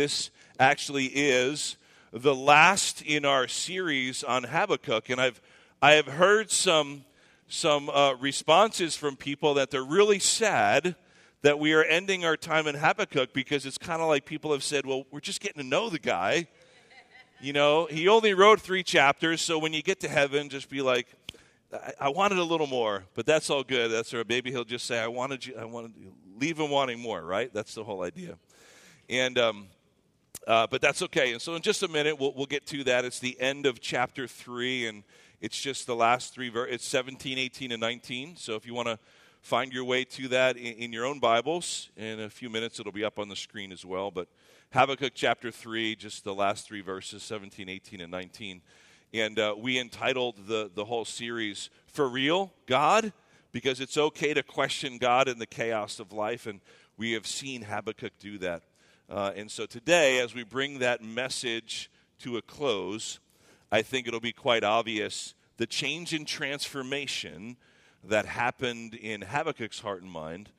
this actually is the last in our series on Habakkuk. And I've, I have heard some, some uh, responses from people that they're really sad that we are ending our time in Habakkuk because it's kind of like people have said, well, we're just getting to know the guy. You know, he only wrote three chapters, so when you get to heaven, just be like, I, I wanted a little more, but that's all good. That's or maybe he'll just say, I wanted you, I wanted you, leave him wanting more, right? That's the whole idea. And um, uh, but that's okay. And so in just a minute, we'll, we'll get to that. It's the end of chapter 3, and it's just the last three verses. It's 17, 18, and 19. So if you want to find your way to that in, in, your own Bibles, in a few minutes, it'll be up on the screen as well. But Habakkuk chapter 3, just the last three verses, 17, 18, and 19. And uh, we entitled the, the whole series, For Real, God? Because it's okay to question God in the chaos of life, and we have seen Habakkuk do that. Uh, and so today, as we bring that message to a close, I think it'll be quite obvious the change in transformation that happened in Habakkuk's heart and mind,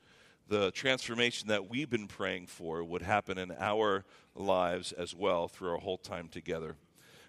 the transformation that we've been praying for would happen in our lives as well through our whole time together.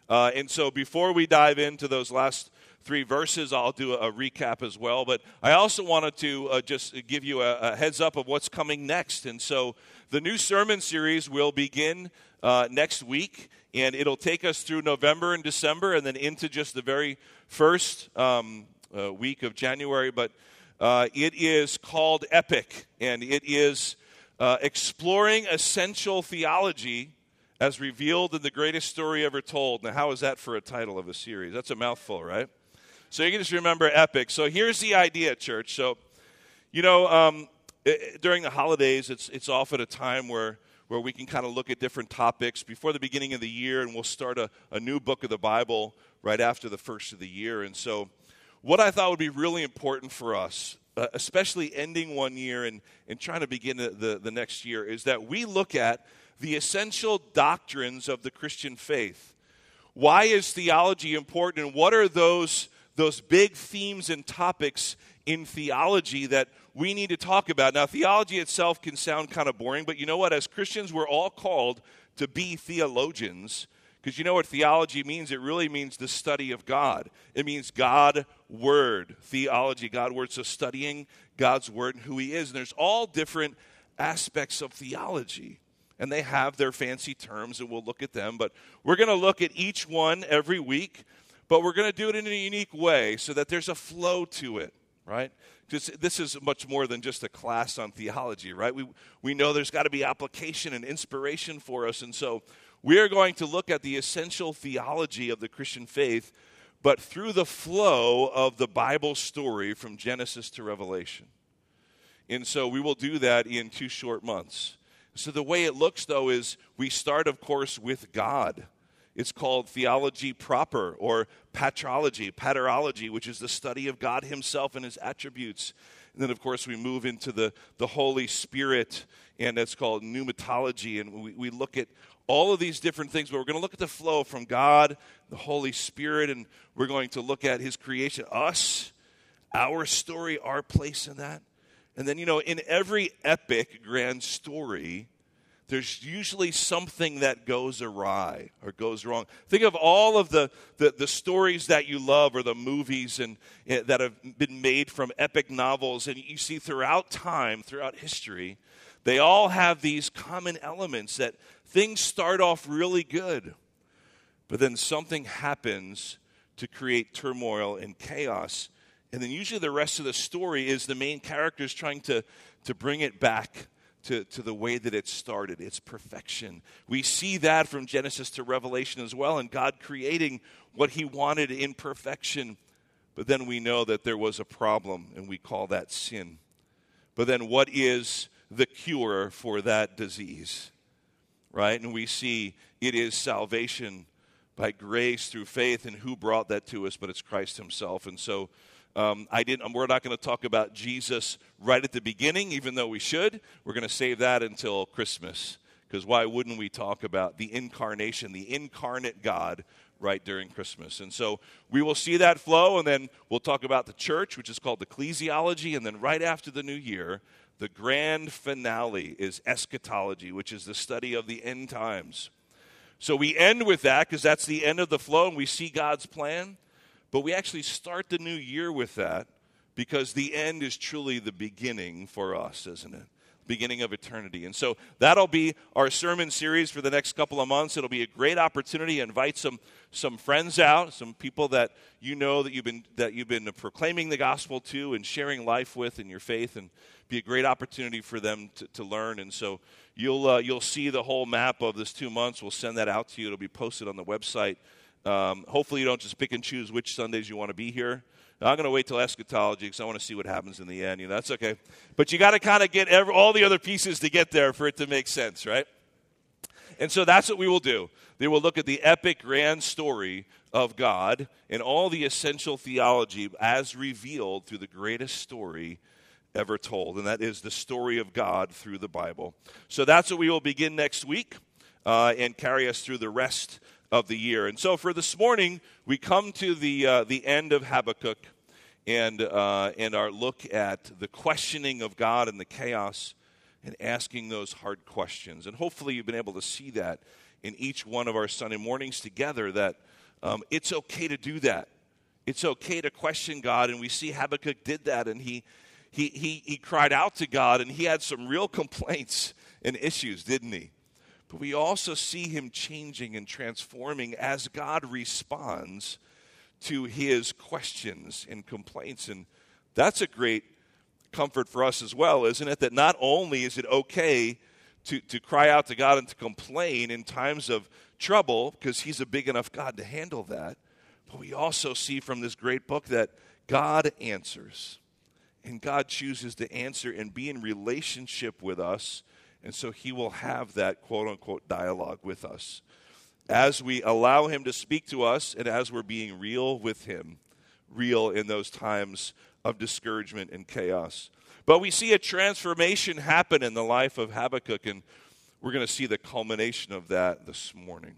Uh, and so before we dive into those last three verses. I'll do a, a recap as well. But I also wanted to uh, just give you a, a, heads up of what's coming next. And so the new sermon series will begin uh, next week, and it'll take us through November and December and then into just the very first um, uh, week of January. But uh, it is called Epic, and it is uh, exploring essential theology as revealed in the greatest story ever told. Now, how is that for a title of a series? That's a mouthful, right? So you can just remember epic. So here's the idea, church. So, you know, um, it, during the holidays, it's, it's often a time where, where we can kind of look at different topics before the beginning of the year, and we'll start a, a new book of the Bible right after the first of the year. And so, what I thought would be really important for us, uh, especially ending one year and, and trying to begin the, the, the next year, is that we look at the essential doctrines of the Christian faith. Why is theology important, and what are those those big themes and topics in theology that we need to talk about. Now, theology itself can sound kind of boring, but you know what? As Christians, we're all called to be theologians because you know what theology means? It really means the study of God. It means God Word, theology, God Word. So studying God's Word and who He is. And there's all different aspects of theology. And they have their fancy terms, and we'll look at them. But we're going to look at each one every week but we're going to do it in a unique way so that there's a flow to it, right? Because this is much more than just a class on theology, right? We, we know there's got to be application and inspiration for us. And so we are going to look at the essential theology of the Christian faith, but through the flow of the Bible story from Genesis to Revelation. And so we will do that in two short months. So the way it looks, though, is we start, of course, with God. It's called theology proper or patrology, paterology, which is the study of God Himself and His attributes. And then, of course, we move into the, the Holy Spirit, and that's called pneumatology. And we, we look at all of these different things, but we're going to look at the flow from God, the Holy Spirit, and we're going to look at His creation, us, our story, our place in that. And then, you know, in every epic grand story, there's usually something that goes awry or goes wrong. Think of all of the, the, the stories that you love or the movies and, uh, that have been made from epic novels, and you see throughout time, throughout history, they all have these common elements that things start off really good, but then something happens to create turmoil and chaos. And then usually the rest of the story is the main characters trying to, to bring it back to, to the way that it started. It's perfection. We see that from Genesis to Revelation as well, and God creating what He wanted in perfection. But then we know that there was a problem, and we call that sin. But then what is the cure for that disease? Right? And we see it is salvation by grace through faith, and who brought that to us? But it's Christ Himself. And so um, I didn't, we're not going to talk about Jesus right at the beginning, even though we should. We're going to save that until Christmas. Because why wouldn't we talk about the incarnation, the incarnate God, right during Christmas. And so we will see that flow, and then we'll talk about the church, which is called ecclesiology, and then right after the new year, the grand finale is eschatology, which is the study of the end times. So we end with that because that's the end of the flow, and we see God's plan. But we actually start the new year with that because the end is truly the beginning for us, isn't it? beginning of eternity. And so that'll be our sermon series for the next couple of months. It'll be a great opportunity to invite some some friends out, some people that you know that you've been that you've been proclaiming the gospel to and sharing life with in your faith and be a great opportunity for them to, to learn. And so you'll uh, you'll see the whole map of this two months. We'll send that out to you. It'll be posted on the website. Um, hopefully, you don't just pick and choose which Sundays you want to be here. I'm going to wait till eschatology because I want to see what happens in the end. You know, that's okay. But you got to kind of get every, all the other pieces to get there for it to make sense, right? And so that's what we will do. They will look at the epic grand story of God and all the essential theology as revealed through the greatest story ever told, and that is the story of God through the Bible. So that's what we will begin next week uh, and carry us through the rest of the year. And so for this morning, we come to the, uh, the end of Habakkuk and, uh, and our look at the questioning of God and the chaos and asking those hard questions. And hopefully, you've been able to see that in each one of our Sunday mornings together that um, it's okay to do that. It's okay to question God. And we see Habakkuk did that, and he, he, he, he cried out to God, and he had some real complaints and issues, didn't he? But we also see him changing and transforming as God responds to his questions and complaints. And that's a great comfort for us as well, isn't it? That not only is it okay to, to cry out to God and to complain in times of trouble, because he's a big enough God to handle that, but we also see from this great book that God answers. And God chooses to answer and be in relationship with us and so he will have that quote unquote dialogue with us. As we allow him to speak to us and as we're being real with him, real in those times of discouragement and chaos. But we see a transformation happen in the life of Habakkuk, and we're going to see the culmination of that this morning.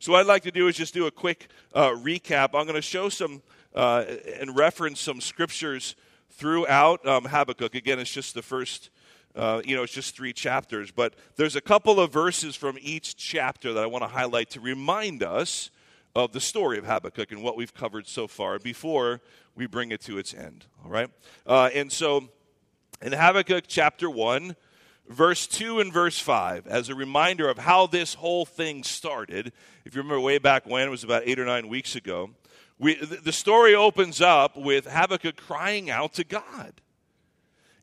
So, what I'd like to do is just do a quick uh, recap. I'm going to show some uh, and reference some scriptures throughout um, Habakkuk. Again, it's just the first uh, you know, it's just three chapters, but there's a couple of verses from each chapter that I want to highlight to remind us of the story of Habakkuk and what we've covered so far before we bring it to its end. All right? Uh, and so in Habakkuk chapter 1, verse 2 and verse 5, as a reminder of how this whole thing started, if you remember way back when, it was about eight or nine weeks ago, we, the story opens up with Habakkuk crying out to God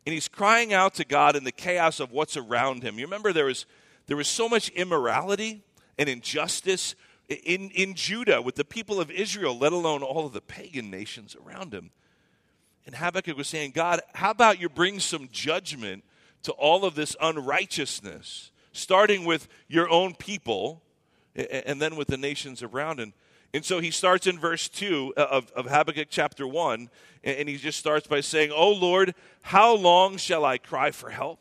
and he's crying out to God in the chaos of what's around him. You remember there was, there was so much immorality and injustice in, in Judah with the people of Israel, let alone all of the pagan nations around him. And Habakkuk was saying, God, how about you bring some judgment to all of this unrighteousness, starting with your own people and then with the nations around? And and so he starts in verse 2 uh, of, of Habakkuk chapter 1, and he just starts by saying, Oh Lord, how long shall I cry for help?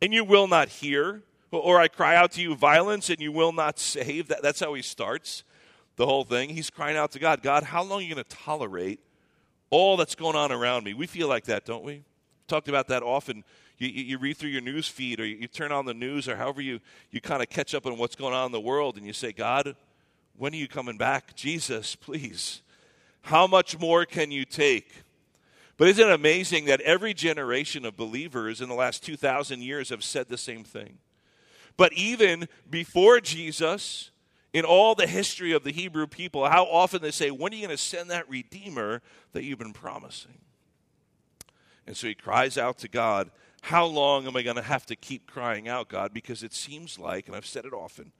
And you will not hear. Or I cry out to you violence, and you will not save. That, that's how he starts the whole thing. He's crying out to God God, how long are you going to tolerate all that's going on around me? We feel like that, don't we? Talked about that often. You, you, read through your news feed, or you, you turn on the news, or however you, you kind of catch up on what's going on in the world, and you say, God, when are you coming back? Jesus, please. How much more can you take? But isn't it amazing that every generation of believers in the last 2,000 years have said the same thing? But even before Jesus, in all the history of the Hebrew people, how often they say, When are you going to send that Redeemer that you've been promising? And so he cries out to God, How long am I going to have to keep crying out, God? Because it seems like, and I've said it often,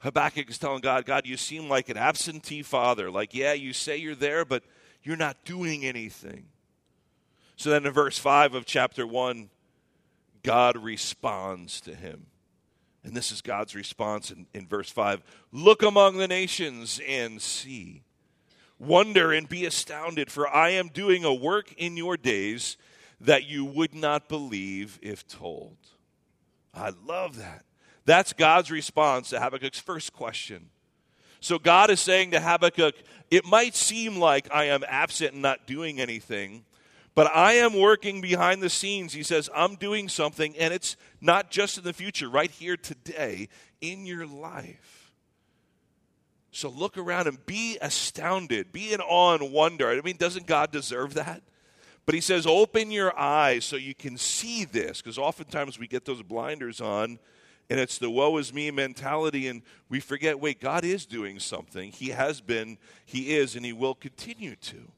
Habakkuk is telling God, God, you seem like an absentee father. Like, yeah, you say you're there, but you're not doing anything. So then in verse 5 of chapter 1, God responds to him. And this is God's response in, in verse 5 Look among the nations and see. Wonder and be astounded, for I am doing a work in your days that you would not believe if told. I love that. That's God's response to Habakkuk's first question. So God is saying to Habakkuk, it might seem like I am absent and not doing anything, but I am working behind the scenes. He says, I'm doing something, and it's not just in the future, right here today in your life. So look around and be astounded, be in awe and wonder. I mean, doesn't God deserve that? But he says, open your eyes so you can see this, because oftentimes we get those blinders on and it's the woe is me mentality, and we forget wait, God is doing something. He has been, He is, and He will continue to.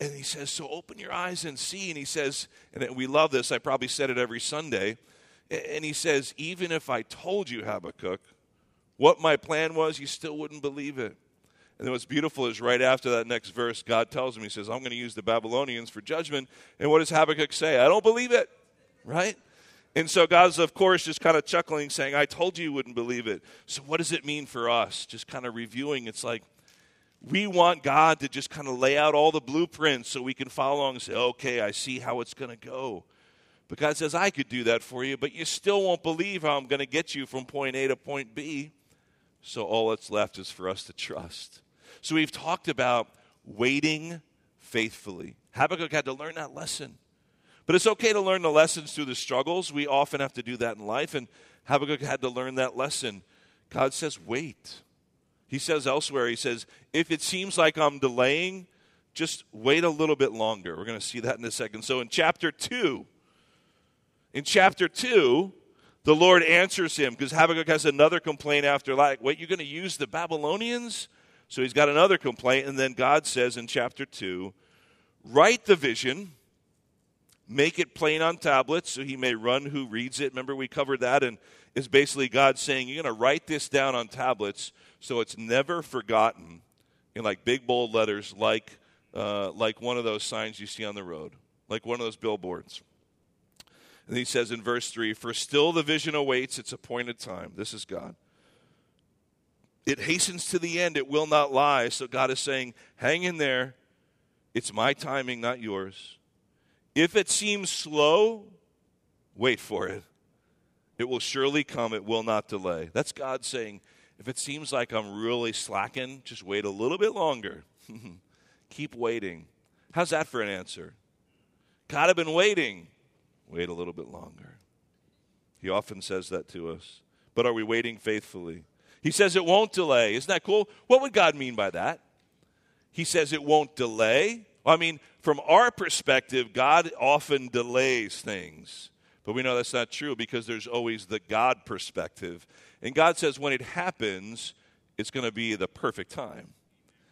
And He says, so open your eyes and see. And He says, and we love this, I probably said it every Sunday. And He says, even if I told you, Habakkuk, what my plan was, you still wouldn't believe it. And then what's beautiful is right after that next verse, God tells him, He says, I'm going to use the Babylonians for judgment. And what does Habakkuk say? I don't believe it, right? And so God's, of course, just kind of chuckling, saying, I told you you wouldn't believe it. So, what does it mean for us? Just kind of reviewing. It's like we want God to just kind of lay out all the blueprints so we can follow along and say, okay, I see how it's going to go. But God says, I could do that for you, but you still won't believe how I'm going to get you from point A to point B. So, all that's left is for us to trust. So, we've talked about waiting faithfully. Habakkuk had to learn that lesson. But it's okay to learn the lessons through the struggles. We often have to do that in life, and Habakkuk had to learn that lesson. God says, wait. He says elsewhere, he says, if it seems like I'm delaying, just wait a little bit longer. We're going to see that in a second. So in chapter 2, in chapter 2, the Lord answers him because Habakkuk has another complaint after, like, wait, you're going to use the Babylonians? So he's got another complaint, and then God says in chapter 2, write the vision make it plain on tablets so he may run who reads it. Remember, we covered that, and is basically God saying, You're going to write this down on tablets so it's never forgotten in like big bold letters, like, uh, like one of those signs you see on the road, like one of those billboards. And he says in verse 3 For still the vision awaits its appointed time. This is God. It hastens to the end, it will not lie. So God is saying, Hang in there. It's my timing, not yours. If it seems slow, wait for it. It will surely come, it will not delay. That's God saying, if it seems like I'm really slacking, just wait a little bit longer. Keep waiting. How's that for an answer? God, I've been waiting. Wait a little bit longer. He often says that to us. But are we waiting faithfully? He says it won't delay. Isn't that cool? What would God mean by that? He says it won't delay. I mean, from our perspective, God often delays things. But we know that's not true because there's always the God perspective. And God says when it happens, it's going to be the perfect time.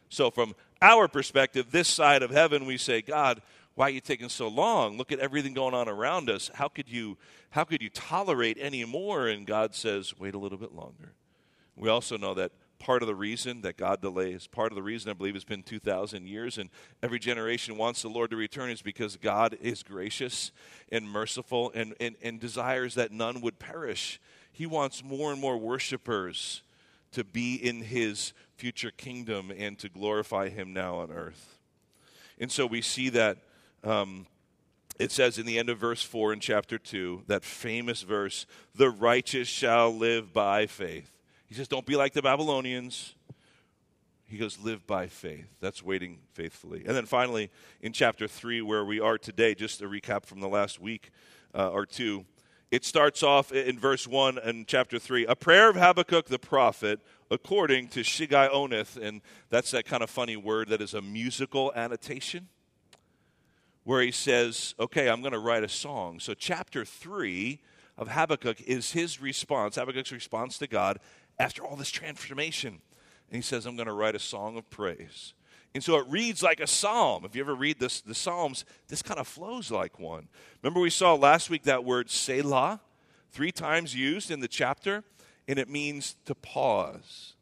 So, from our perspective, this side of heaven, we say, God, why are you taking so long? Look at everything going on around us. How could you, how could you tolerate any more? And God says, wait a little bit longer. We also know that part of the reason that God delays, part of the reason I believe it's been 2,000 years and every generation wants the Lord to return is because God is gracious and merciful and, and, and desires that none would perish. He wants more and more worshipers to be in his future kingdom and to glorify him now on earth. And so we see that. Um, it says in the end of verse 4 in chapter 2, that famous verse, the righteous shall live by faith. He says, Don't be like the Babylonians. He goes, Live by faith. That's waiting faithfully. And then finally, in chapter 3, where we are today, just a recap from the last week uh, or two, it starts off in verse 1 and chapter 3 a prayer of Habakkuk the prophet according to Shigionoth. And that's that kind of funny word that is a musical annotation where he says, Okay, I'm going to write a song. So, chapter 3 of Habakkuk is his response, Habakkuk's response to God after all this transformation. And he says, I'm going to write a song of praise. And so it reads like a psalm. If you ever read this, the Psalms, this kind of flows like one. Remember, we saw last week that word Selah, three times used in the chapter, and it means to pause.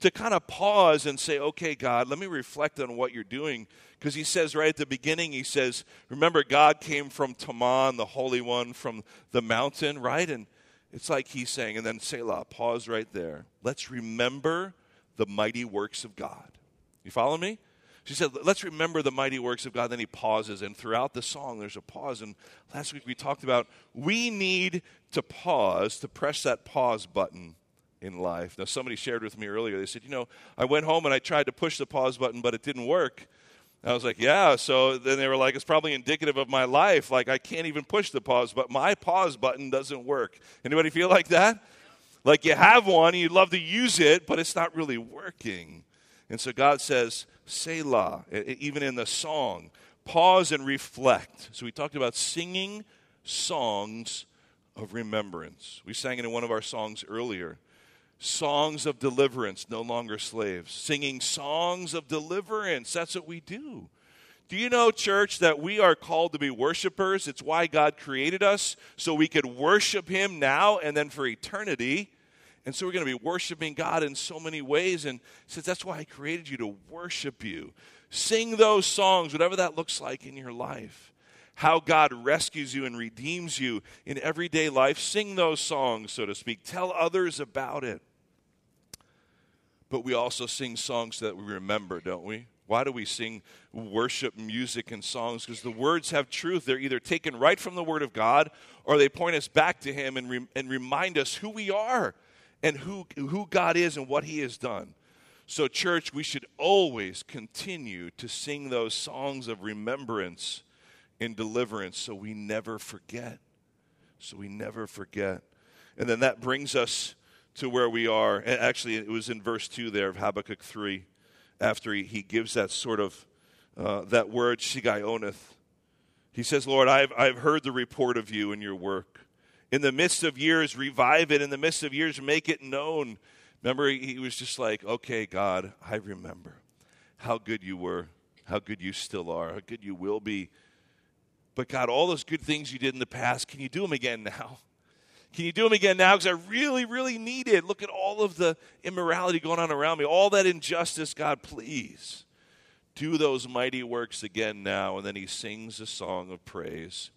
To kind of pause and say, okay, God, let me reflect on what you're doing. Because he says right at the beginning, he says, remember, God came from Teman, the Holy One, from the mountain, right? And it's like he's saying, and then Selah, pause right there. Let's remember the mighty works of God. You follow me? She said, let's remember the mighty works of God. Then he pauses, and throughout the song, there's a pause. And last week we talked about we need to pause, to press that pause button in life. Now, somebody shared with me earlier, they said, You know, I went home and I tried to push the pause button, but it didn't work. I was like, Yeah. So then they were like, It's probably indicative of my life. Like, I can't even push the pause, but my pause button doesn't work. Anybody feel like that? Like you have one, you'd love to use it, but it's not really working. And so God says, Selah, even in the song, pause and reflect. So we talked about singing songs of remembrance. We sang it in one of our songs earlier. Songs of deliverance, no longer slaves. Singing songs of deliverance. That's what we do. Do you know, church, that we are called to be worshipers? It's why God created us, so we could worship Him now and then for eternity. And so we're going to be worshiping God in so many ways. And says that's why I created you to worship you. Sing those songs, whatever that looks like in your life. How God rescues you and redeems you in everyday life. Sing those songs, so to speak. Tell others about it. But we also sing songs that we remember, don't we? Why do we sing worship music and songs? Because the words have truth. They're either taken right from the Word of God or they point us back to Him and, re- and remind us who we are and who, who God is and what He has done. So, church, we should always continue to sing those songs of remembrance and deliverance so we never forget. So we never forget. And then that brings us to where we are. Actually, it was in verse 2 there of Habakkuk 3, after he, he gives that sort of, uh, that word, Shigionoth. He says, Lord, I've, I've heard the report of you and your work. In the midst of years, revive it. In the midst of years, make it known. Remember, he was just like, okay, God, I remember how good you were, how good you still are, how good you will be. But God, all those good things you did in the past, can you do them again now? Can you do them again now? Because I really, really need it. Look at all of the immorality going on around me, all that injustice. God, please do those mighty works again now. And then he sings a song of praise.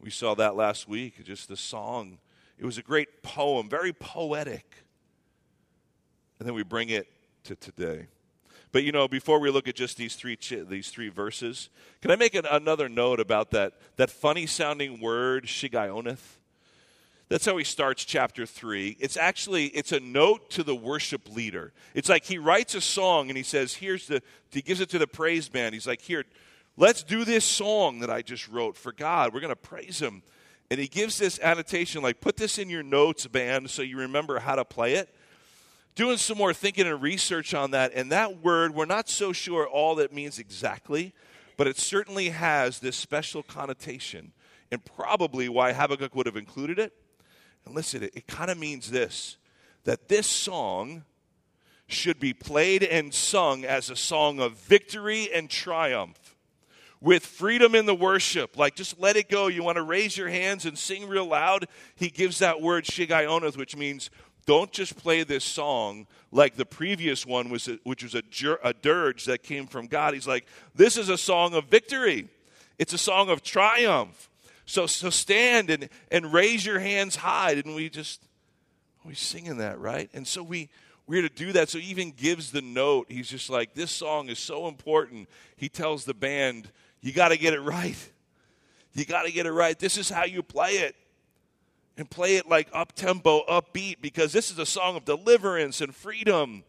We saw that last week, just the song. It was a great poem, very poetic. And then we bring it to today. But you know, before we look at just these three these three verses, can I make an, another note about that that funny sounding word shigionoth? That's how he starts chapter 3. It's actually it's a note to the worship leader. It's like he writes a song and he says, "Here's the he gives it to the praise band. He's like, "Here, Let's do this song that I just wrote for God. We're going to praise Him. And he gives this annotation like, put this in your notes, band, so you remember how to play it. Doing some more thinking and research on that. And that word, we're not so sure all that means exactly, but it certainly has this special connotation. And probably why Habakkuk would have included it. And listen, it, it kind of means this that this song should be played and sung as a song of victory and triumph with freedom in the worship. Like, just let it go. You want to raise your hands and sing real loud? He gives that word shigionoth, which means don't just play this song like the previous one, was which was a, a dirge that came from God. He's like, this is a song of victory, it's a song of triumph. So, so stand and, and raise your hands high. And we just, we singing that, right? And so we, we're to do that. So he even gives the note. He's just like, this song is so important. He tells the band, you got to get it right. You got to get it right. This is how you play it. And play it like up tempo, upbeat, because this is a song of deliverance and freedom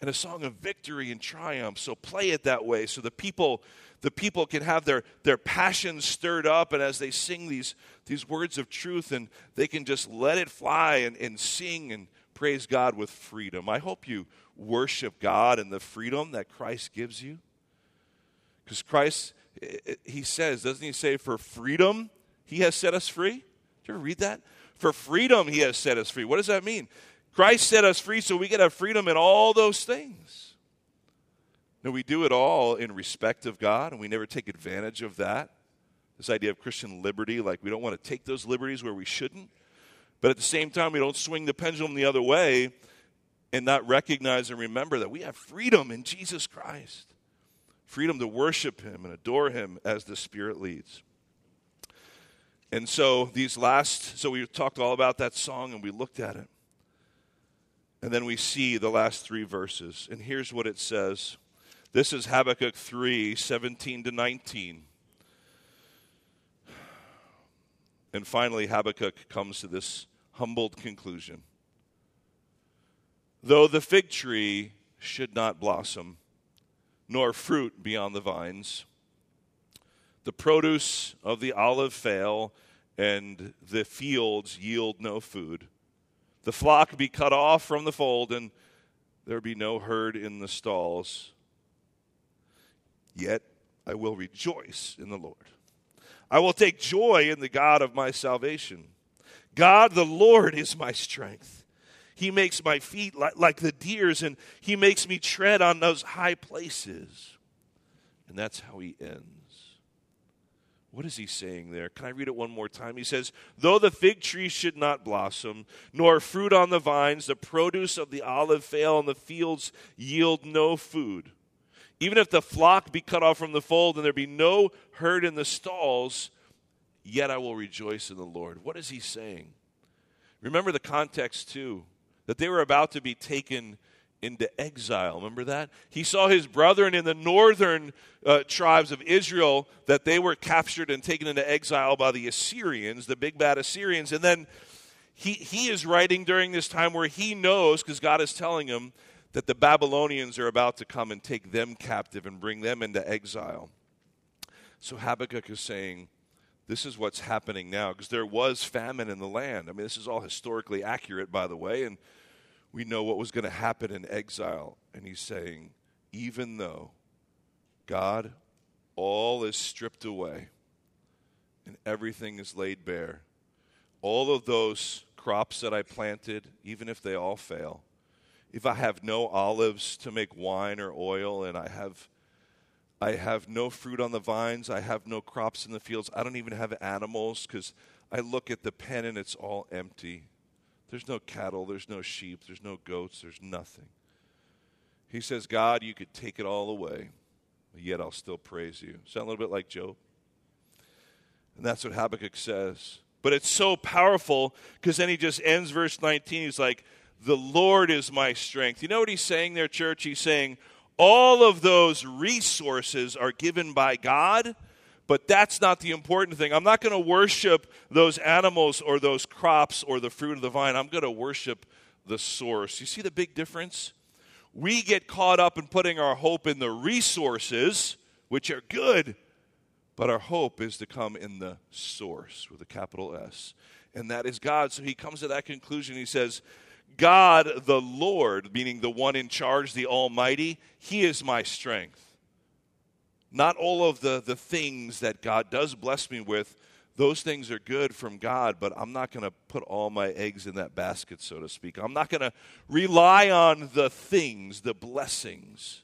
and a song of victory and triumph. So play it that way so the people the people can have their, their passions stirred up and as they sing these, these words of truth and they can just let it fly and, and sing and praise God with freedom. I hope you worship God and the freedom that Christ gives you. Because Christ, he says, doesn't he say, for freedom he has set us free? Did you ever read that? For freedom he has set us free. What does that mean? Christ set us free so we can have freedom in all those things. No, we do it all in respect of God, and we never take advantage of that. This idea of Christian liberty, like we don't want to take those liberties where we shouldn't. But at the same time, we don't swing the pendulum the other way and not recognize and remember that we have freedom in Jesus Christ freedom to worship Him and adore Him as the Spirit leads. And so, these last, so we talked all about that song and we looked at it. And then we see the last three verses. And here's what it says this is Habakkuk 3 17 to 19. And finally, Habakkuk comes to this humbled conclusion Though the fig tree should not blossom, nor fruit be on the vines, the produce of the olive fail, and the fields yield no food. The flock be cut off from the fold, and there be no herd in the stalls. Yet I will rejoice in the Lord. I will take joy in the God of my salvation. God the Lord is my strength. He makes my feet like, like the deer's, and He makes me tread on those high places. And that's how He ends. What is he saying there? Can I read it one more time? He says, Though the fig tree should not blossom, nor fruit on the vines, the produce of the olive fail, and the fields yield no food. Even if the flock be cut off from the fold, and there be no herd in the stalls, yet I will rejoice in the Lord. What is he saying? Remember the context, too, that they were about to be taken into exile. Remember that? He saw his brethren in the northern uh, tribes of Israel that they were captured and taken into exile by the Assyrians, the big bad Assyrians. And then he, he is writing during this time where he knows, because God is telling him, that the Babylonians are about to come and take them captive and bring them into exile. So Habakkuk is saying, this is what's happening now, because there was famine in the land. I mean, this is all historically accurate, by the way, and we know what was going to happen in exile. And he's saying, even though God, all is stripped away and everything is laid bare, all of those crops that I planted, even if they all fail, if I have no olives to make wine or oil and I have I have no fruit on the vines, I have no crops in the fields, I don't even have animals cuz I look at the pen and it's all empty. There's no cattle, there's no sheep, there's no goats, there's nothing. He says, God, you could take it all away, yet I'll still praise you. Sound a little bit like Job? And that's what Habakkuk says. But it's so powerful because then he just ends verse 19. He's like, The Lord is my strength. You know what he's saying there, church? He's saying, All of those resources are given by God but that's not the important thing. I'm not going to worship those animals or those crops or the fruit of the vine. I'm going to worship the source. You see the big difference? We get caught up in putting our hope in the resources, which are good, but our hope is to come in the source with a capital S, and that is God. So he comes to that conclusion. He says, God the Lord, meaning the one in charge, the Almighty, He is my strength. Not all of the, the things that God does bless me with, those things are good from God, but I'm not going to put all my eggs in that basket, so to speak. I'm not going to rely on the things, the blessings.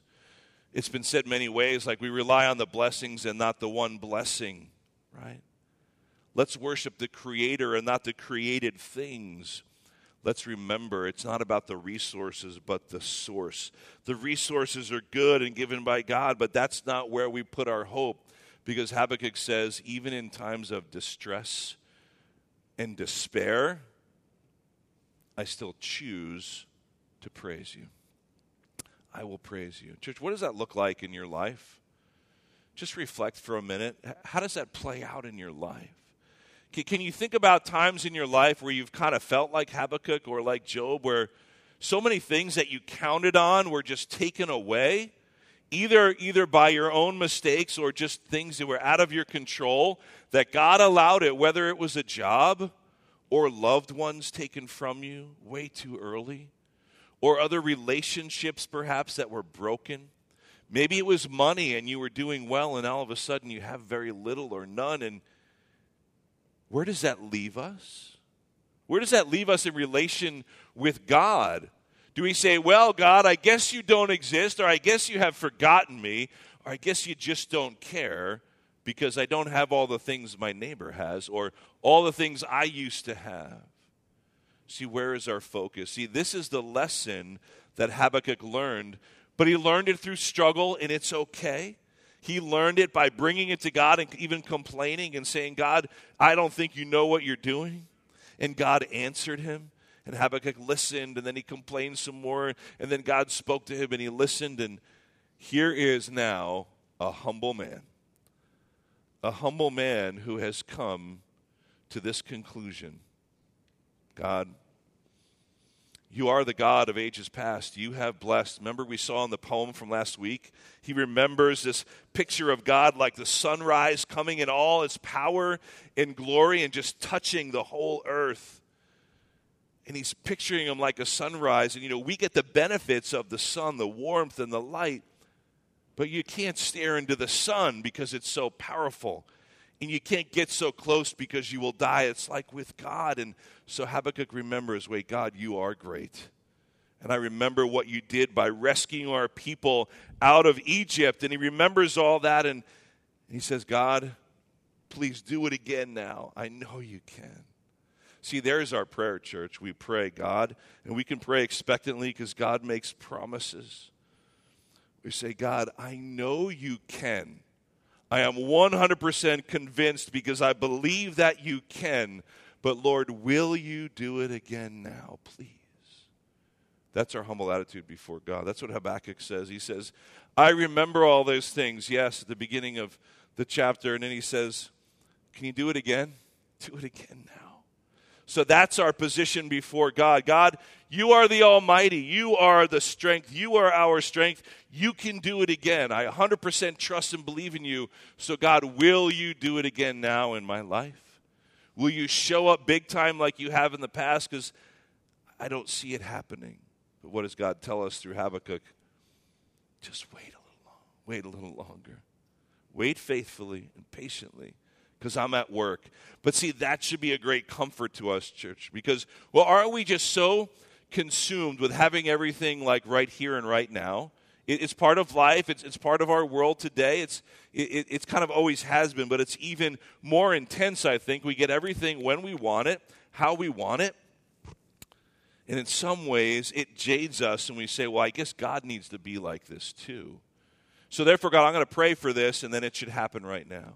It's been said many ways like we rely on the blessings and not the one blessing, right? Let's worship the Creator and not the created things let's remember it's not about the resources, but the source. The resources are good and given by God, but that's not where we put our hope. Because Habakkuk says, even in times of distress and despair, I still choose to praise you. I will praise you. Church, what does that look like in your life? Just reflect for a minute. How does that play out in your life? Can you think about times in your life where you've kind of felt like Habakkuk or like Job, where so many things that you counted on were just taken away, either, either by your own mistakes or just things that were out of your control, that God allowed it, whether it was a job or loved ones taken from you way too early, or other relationships perhaps that were broken? Maybe it was money and you were doing well, and all of a sudden you have very little or none, and where does that leave us? Where does that leave us in relation with God? Do we say, Well, God, I guess you don't exist, or I guess you have forgotten me, or I guess you just don't care because I don't have all the things my neighbor has, or all the things I used to have? See, where is our focus? See, this is the lesson that Habakkuk learned, but he learned it through struggle, and it's okay. He learned it by bringing it to God and even complaining and saying, God, I don't think you know what you're doing. And God answered him. And Habakkuk listened, and then he complained some more. And then God spoke to him, and he listened. And here is now a humble man. A humble man who has come to this conclusion God, You are the God of ages past. You have blessed. Remember, we saw in the poem from last week? He remembers this picture of God like the sunrise coming in all its power and glory and just touching the whole earth. And he's picturing him like a sunrise. And, you know, we get the benefits of the sun, the warmth and the light, but you can't stare into the sun because it's so powerful and you can't get so close because you will die. It's like with God. And so Habakkuk remembers, wait, God, you are great. And I remember what you did by rescuing our people out of Egypt. And he remembers all that. And he says, God, please do it again now. I know you can. See, there's our prayer, church. We pray, God, and we can pray expectantly because God makes promises. We say, God, I know you can. I am 100% convinced because I believe that you can. But Lord, will you do it again now, please? That's our humble attitude before God. That's what Habakkuk says. He says, I remember all those things, yes, at the beginning of the chapter. And then he says, Can you do it again? Do it again now. So that's our position before God. God, you are the Almighty. You are the strength. You are our strength. You can do it again. I 100% trust and believe in you. So, God, will you do it again now in my life? Will you show up big time like you have in the past? Because I don't see it happening. But what does God tell us through Habakkuk? Just wait a little long. Wait a little longer. Wait faithfully and patiently because I'm at work. But see, that should be a great comfort to us, church, because, well, aren't we just so consumed with having everything like right here and right now? It, it's part of life, it's, it's part of our world today. It's, it, it's kind of always has been, but it's even more intense, I think. We get everything when we want it, how we want it. And in some ways, it jades us, and we say, well, I guess God needs to be like this too. So, therefore, God, I'm going to pray for this, and then it should happen right now.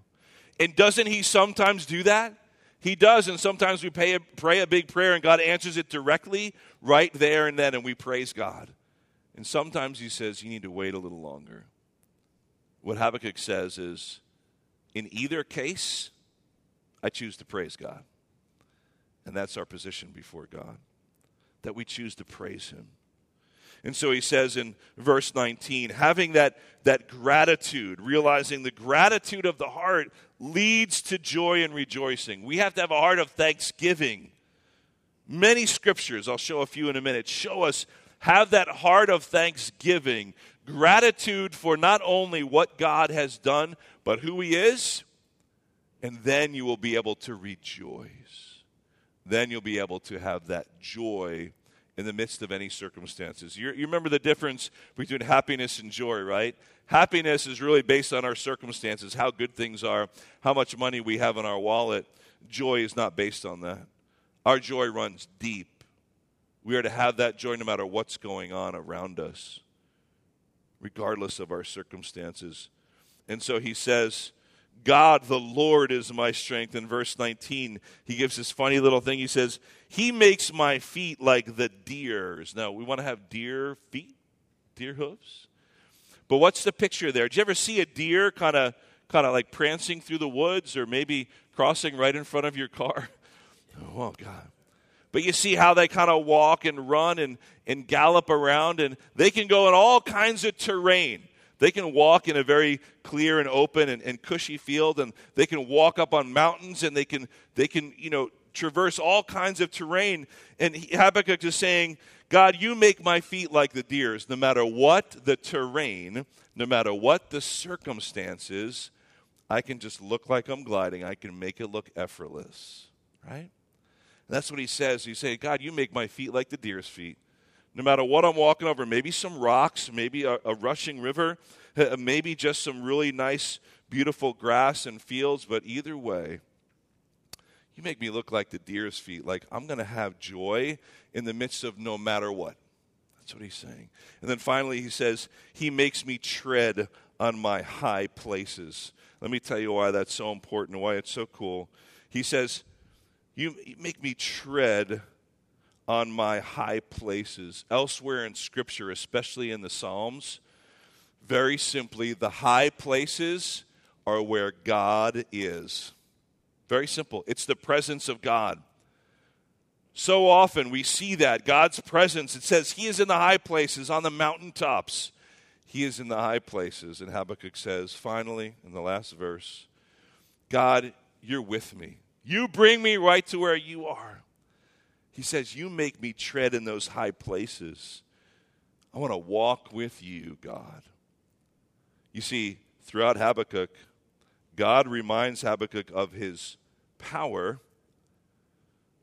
And doesn't He sometimes do that? He does, and sometimes we a, pray a big prayer and God answers it directly right there and then, and we praise God. And sometimes He says, You need to wait a little longer. What Habakkuk says is, In either case, I choose to praise God. And that's our position before God, that we choose to praise Him. And so he says in verse 19, having that, that gratitude, realizing the gratitude of the heart leads to joy and rejoicing. We have to have a heart of thanksgiving. Many scriptures, I'll show a few in a minute, show us have that heart of thanksgiving, gratitude for not only what God has done, but who He is, and then you will be able to rejoice. Then you'll be able to have that joy in the midst of any circumstances. you you remember the difference between happiness and joy, right? Happiness is really based on our circumstances, how good things are, how much money we have in our wallet. Joy is not based on that. Our joy runs deep. We are to have that joy no matter what's going on around us, regardless of our circumstances. And so he says, God, the Lord, is my strength. In verse 19, he gives this funny little thing. He says, He makes my feet like the deer's. Now, we want to have deer feet, deer hooves. But what's the picture there? Did you ever see a deer kind of kind of like prancing through the woods or maybe crossing right in front of your car? Oh, God. But you see how they kind of walk and run and, and gallop around, and they can go in all kinds of terrain. They can walk in a very clear and open and, and cushy field, and they can walk up on mountains, and they can, they can, you know, traverse all kinds of terrain. And Habakkuk is saying, God, you make my feet like the deer's, no matter what the terrain, no matter what the circumstances, I can just look like I'm gliding. I can make it look effortless, right? And that's what he says. He say, God, you make my feet like the deer's feet no matter what I'm walking over, maybe some rocks, maybe a, a rushing river, maybe just some really nice, beautiful grass and fields, but either way, you make me look like the deer's feet, like I'm going to have joy in the midst of no matter what. That's what he's saying. And then finally, he says, He makes me tread on my high places. Let me tell you why that's so important, why it's so cool. He says, You make me tread on my high places. Elsewhere in Scripture, especially in the Psalms, very simply, the high places are where God is. Very simple. It's the presence of God. So often we see that God's presence. It says He is in the high places, on the mountaintops. He is in the high places. And Habakkuk says, finally, in the last verse, God, you're with me. You bring me right to where you are. He says, You make me tread in those high places. I want to walk with you, God. You see, throughout Habakkuk, God reminds Habakkuk of his power,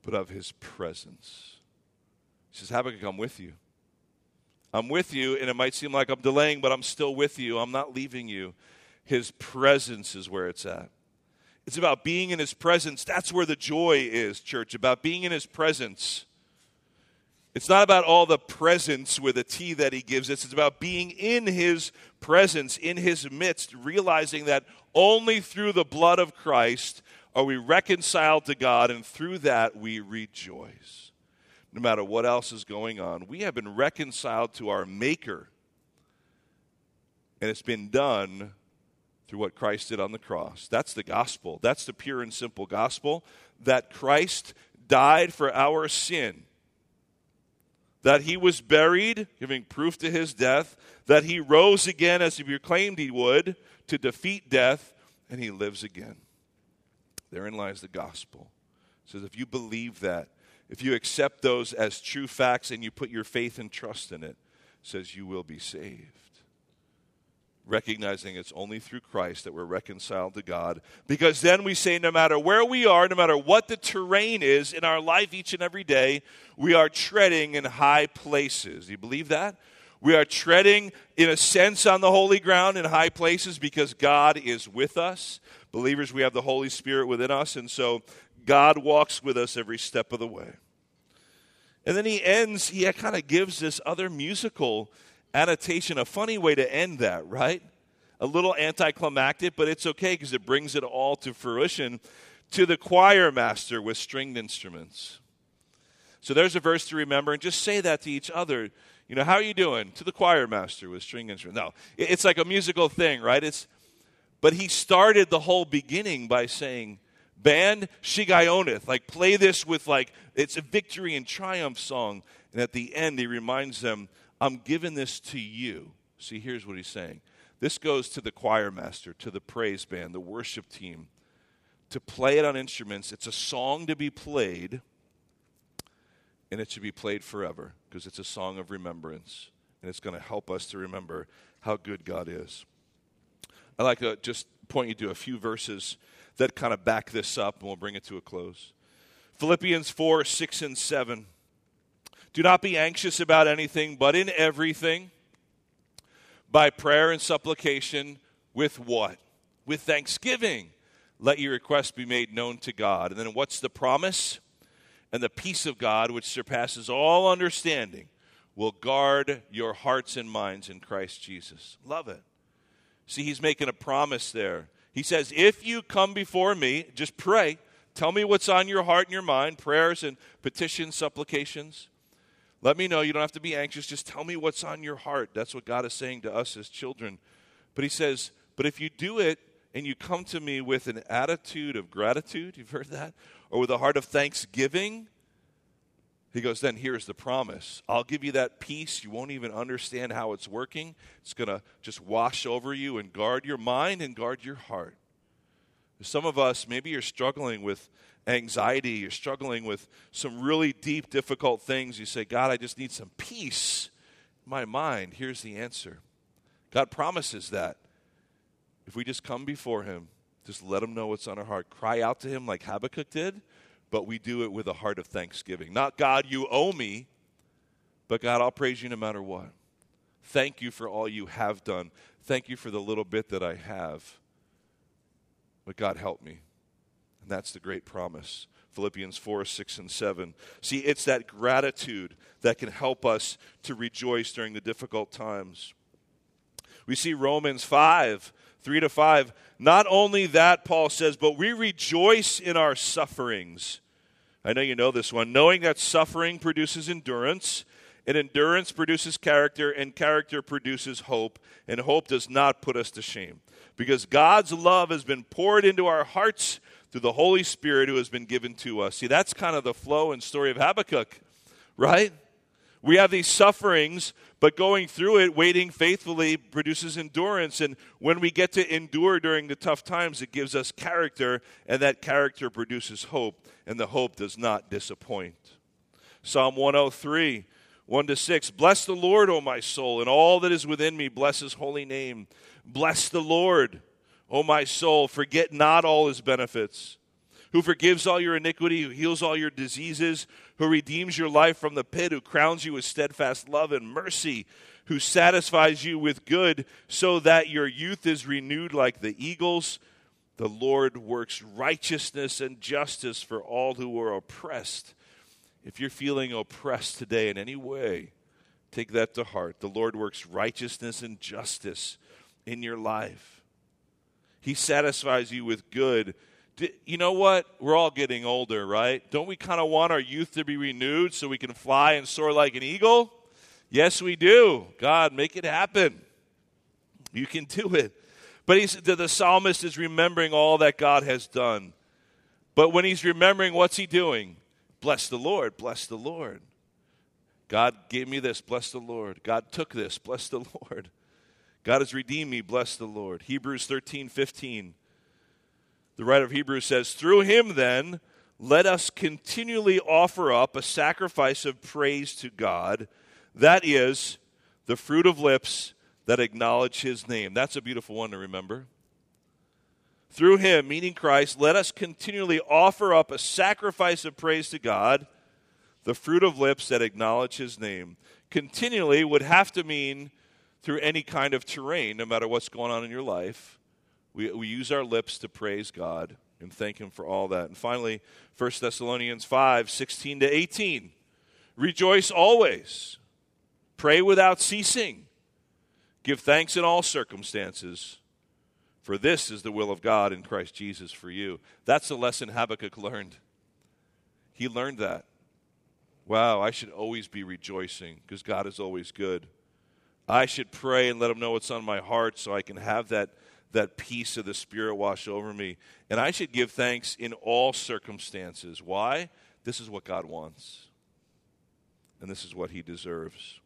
but of his presence. He says, Habakkuk, I'm with you. I'm with you, and it might seem like I'm delaying, but I'm still with you. I'm not leaving you. His presence is where it's at. It's about being in his presence. That's where the joy is, church, about being in his presence. It's not about all the presents with a T that he gives us. It's about being in his presence, in his midst, realizing that only through the blood of Christ are we reconciled to God, and through that we rejoice. No matter what else is going on, we have been reconciled to our Maker, and it's been done through what Christ did on the cross. That's the gospel. That's the pure and simple gospel that Christ died for our sin that he was buried, giving proof to his death, that he rose again as he proclaimed he would to defeat death, and he lives again. Therein lies the gospel. It says if you believe that, if you accept those as true facts and you put your faith and trust in it, it says you will be saved recognizing it's only through Christ that we're reconciled to God. Because then we say, no matter where we are, no matter what the terrain is in our life each and every day, we are treading in high places. Do you believe that? We are treading, in a sense, on the holy ground in high places because God is with us. Believers, we have the Holy Spirit within us, and so God walks with us every step of the way. And then he ends, he kind of gives this other musical annotation, a funny way to end that, right? A little anticlimactic, but it's okay because it brings it all to fruition. To the choir master with stringed instruments. So there's a verse to remember, and just say that to each other. You know, how are you doing? To the choir master with string instruments. No, it's like a musical thing, right? It's, but he started the whole beginning by saying, "Band Shigionoth," like play this with like it's a victory and triumph song. And at the end, he reminds them I'm giving this to you. See, here's what he's saying. This goes to the choir master, to the praise band, the worship team, to play it on instruments. It's a song to be played, and it should be played forever because it's a song of remembrance, and it's going to help us to remember how good God is. I'd like to just point you to a few verses that kind of back this up, and we'll bring it to a close. Philippians 4 6 and 7. Do not be anxious about anything, but in everything, by prayer and supplication, with what? With thanksgiving. Let your requests be made known to God. And then what's the promise? And the peace of God, which surpasses all understanding, will guard your hearts and minds in Christ Jesus. Love it. See, he's making a promise there. He says, If you come before me, just pray. Tell me what's on your heart and your mind, prayers and petitions, supplications. Let me know. You don't have to be anxious. Just tell me what's on your heart. That's what God is saying to us as children. But He says, But if you do it and you come to me with an attitude of gratitude, you've heard that? Or with a heart of thanksgiving, He goes, Then here's the promise. I'll give you that peace. You won't even understand how it's working. It's going to just wash over you and guard your mind and guard your heart. Some of us, maybe you're struggling with anxiety, you're struggling with some really deep, difficult things, you say, God, I just need some peace in my mind. Here's the answer God promises that. If we just come before Him, just let Him know what's on our heart, cry out to Him like Habakkuk did, but we do it with a heart of thanksgiving. Not, God, you owe me, but God, I'll praise you no matter what. Thank you for all you have done. Thank you for the little bit that I have. But God, help me. And that's the great promise. Philippians 4, 6, and 7. See, it's that gratitude that can help us to rejoice during the difficult times. We see Romans 5, 3 to 5. Not only that, Paul says, but we rejoice in our sufferings. I know you know this one. Knowing that suffering produces endurance, and endurance produces character, and character produces hope, and hope does not put us to shame. Because God's love has been poured into our hearts through the Holy Spirit who has been given to us. See, that's kind of the flow and story of Habakkuk, right? We have these sufferings, but going through it, waiting faithfully produces endurance. And when we get to endure during the tough times, it gives us character, and that character produces hope, and the hope does not disappoint. Psalm 103, 1 to 6. Bless the Lord, O my soul, and all that is within me, bless his holy name. Bless the Lord, O my soul, forget not all his benefits who forgives all your iniquity, who heals all your diseases, who redeems your life from the pit, who crowns you with steadfast love and mercy, who satisfies you with good, so that your youth is renewed like the eagles. The Lord works righteousness and justice for all who are oppressed. If you're feeling oppressed today in any way, take that to heart. The Lord works righteousness and justice in your life. He satisfies you with good you know what? We're all getting older, right? Don't we kind of want our youth to be renewed so we can fly and soar like an eagle? Yes, we do. God, make it happen. You can do it. But he's, the psalmist is remembering all that God has done. But when he's remembering, what's he doing? Bless the Lord, bless the Lord. God gave me this, bless the Lord. God took this, bless the Lord. God has redeemed me, bless the Lord. Hebrews 13, 15. The writer of Hebrews says, Through him, then, let us continually offer up a sacrifice of praise to God. That is the fruit of lips that acknowledge his name. That's a beautiful one to remember. Through him, meaning Christ, let us continually offer up a sacrifice of praise to God, the fruit of lips that acknowledge his name. Continually would have to mean through any kind of terrain, no matter what's going on in your life. We, we use our lips to praise God and thank Him for all that. And finally, 1 Thessalonians 5 16 to 18. Rejoice always, pray without ceasing, give thanks in all circumstances. For this is the will of God in Christ Jesus for you. That's the lesson Habakkuk learned. He learned that. Wow, I should always be rejoicing because God is always good. I should pray and let Him know what's on my heart so I can have that that peace of the Spirit wash over me. And I should give thanks in all circumstances. Why? This is what God wants, and this is what He deserves.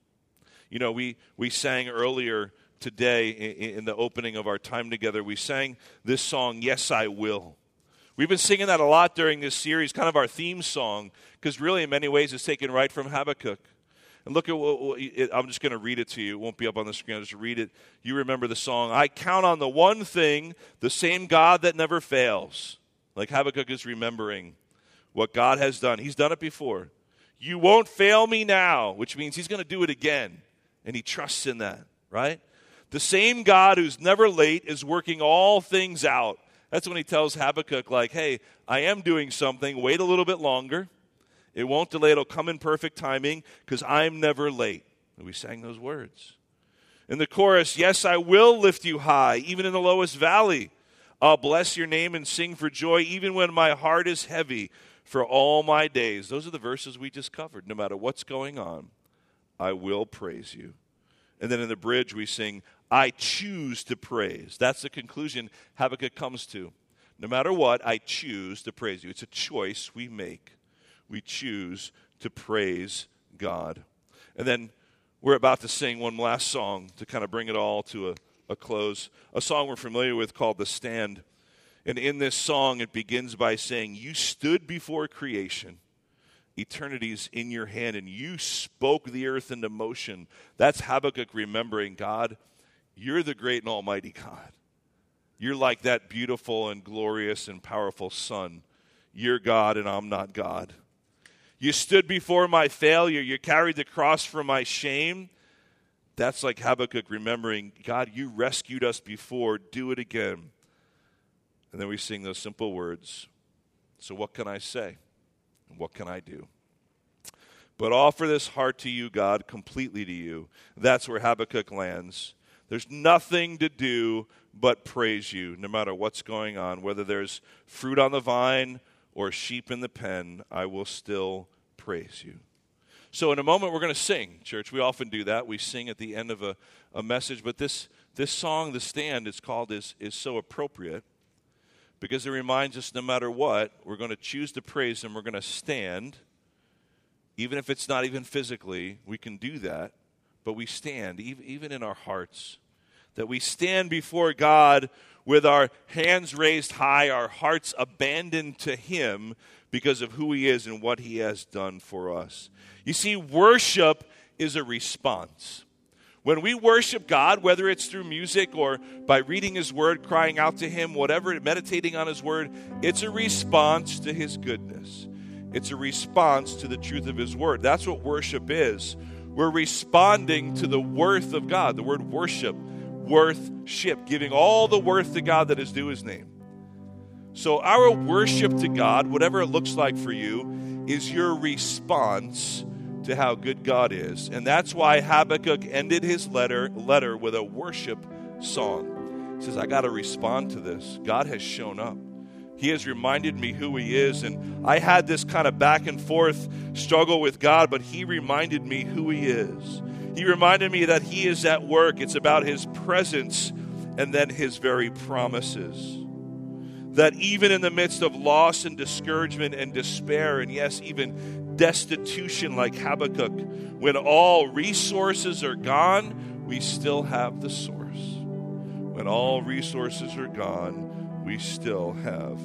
You know, we, we sang earlier today in, the opening of our time together, we sang this song, Yes, I Will. We've been singing that a lot during this series, kind of our theme song, because really, in many ways, it's taken right from Habakkuk. And look at what, I'm just going to read it to you. It won't be up on the screen. I'll just read it. You remember the song. I count on the one thing, the same God that never fails. Like Habakkuk is remembering what God has done. He's done it before. You won't fail me now, which means he's going to do it again. And he trusts in that, right? The same God who's never late is working all things out. That's when he tells Habakkuk, like, hey, I am doing something. Wait a little bit longer. It won't delay, it'll come in perfect timing because I'm never late. And we sang those words. In the chorus, Yes, I will lift you high, even in the lowest valley. I'll bless your name and sing for joy, even when my heart is heavy for all my days. Those are the verses we just covered. No matter what's going on, I will praise you. And then in the bridge, we sing, I choose to praise. That's the conclusion Habakkuk comes to. No matter what, I choose to praise you. It's a choice we make we choose to praise God. And then we're about to sing one last song to kind of bring it all to a, a close. A song we're familiar with called The Stand. And in this song, it begins by saying, You stood before creation. Eternity's in your hand, and you spoke the earth into motion. That's Habakkuk remembering God, you're the great and almighty God. You're like that beautiful and glorious and powerful Son. You're God, and I'm not God. You stood before my failure. You carried the cross for my shame. That's like Habakkuk remembering, God, you rescued us before. Do it again. And then we sing those simple words. So, what can I say? And what can I do? But offer this heart to you, God, completely to you. That's where Habakkuk lands. There's nothing to do but praise you, no matter what's going on, whether there's fruit on the vine or sheep in the pen, I will still praise you. So, in a moment, we're going to sing, church. We often do that. We sing at the end of a, a message, but this, this song, The Stand, is called, is, is so appropriate because it reminds us no matter what, we're going to choose to praise Him, we're going to stand. Even if it's not even physically, we can do that, but we stand, even in our hearts. That we stand before God with our hands raised high, our hearts abandoned to Him because of who He is and what He has done for us. You see, worship is a response. When we worship God, whether it's through music or by reading His Word, crying out to Him, whatever, meditating on His Word, it's a response to His goodness. It's a response to the truth of His Word. That's what worship is. We're responding to the worth of God. The word worship, worthship, giving all the worth to God that is due His name. So, our worship to God, whatever it looks like for you, is your response to how good God is. And that's why Habakkuk ended his letter, letter with a worship song. He says, I got to respond to this. God has shown up. He has reminded me who He is. And I had this kind of back and forth struggle with God, but He reminded me who He is. He reminded me that He is at work. It's about His presence and then His very promises. That even in the midst of loss and discouragement and despair, and yes, even destitution like Habakkuk, when all resources are gone, we still have the source. When all resources are gone, we still have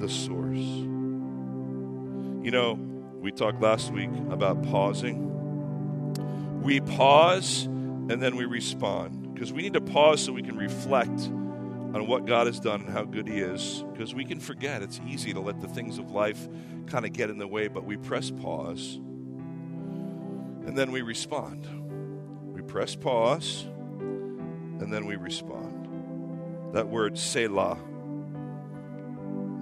the source. You know, we talked last week about pausing. We pause and then we respond because we need to pause so we can reflect on what God has done and how good He is because we can forget. It's easy to let the things of life kind of get in the way, but we press pause and then we respond. We press pause and then we respond. That word Selah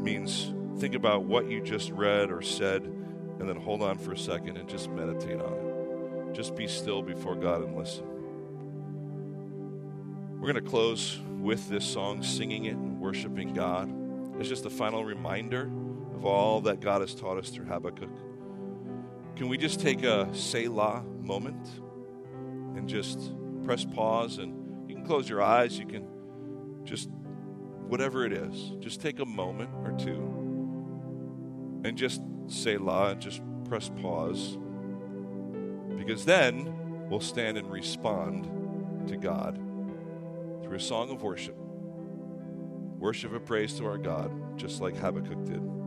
means think about what you just read or said and then hold on for a second and just meditate on it. Just be still before God and listen. We're going to close with this song, singing it and worshiping God. It's just a final reminder of all that God has taught us through Habakkuk. Can we just take a Selah moment and just press pause? And you can close your eyes. You can just, whatever it is, just take a moment or two and just Selah and just press pause. Because then we'll stand and respond to God through a song of worship. Worship and praise to our God, just like Habakkuk did.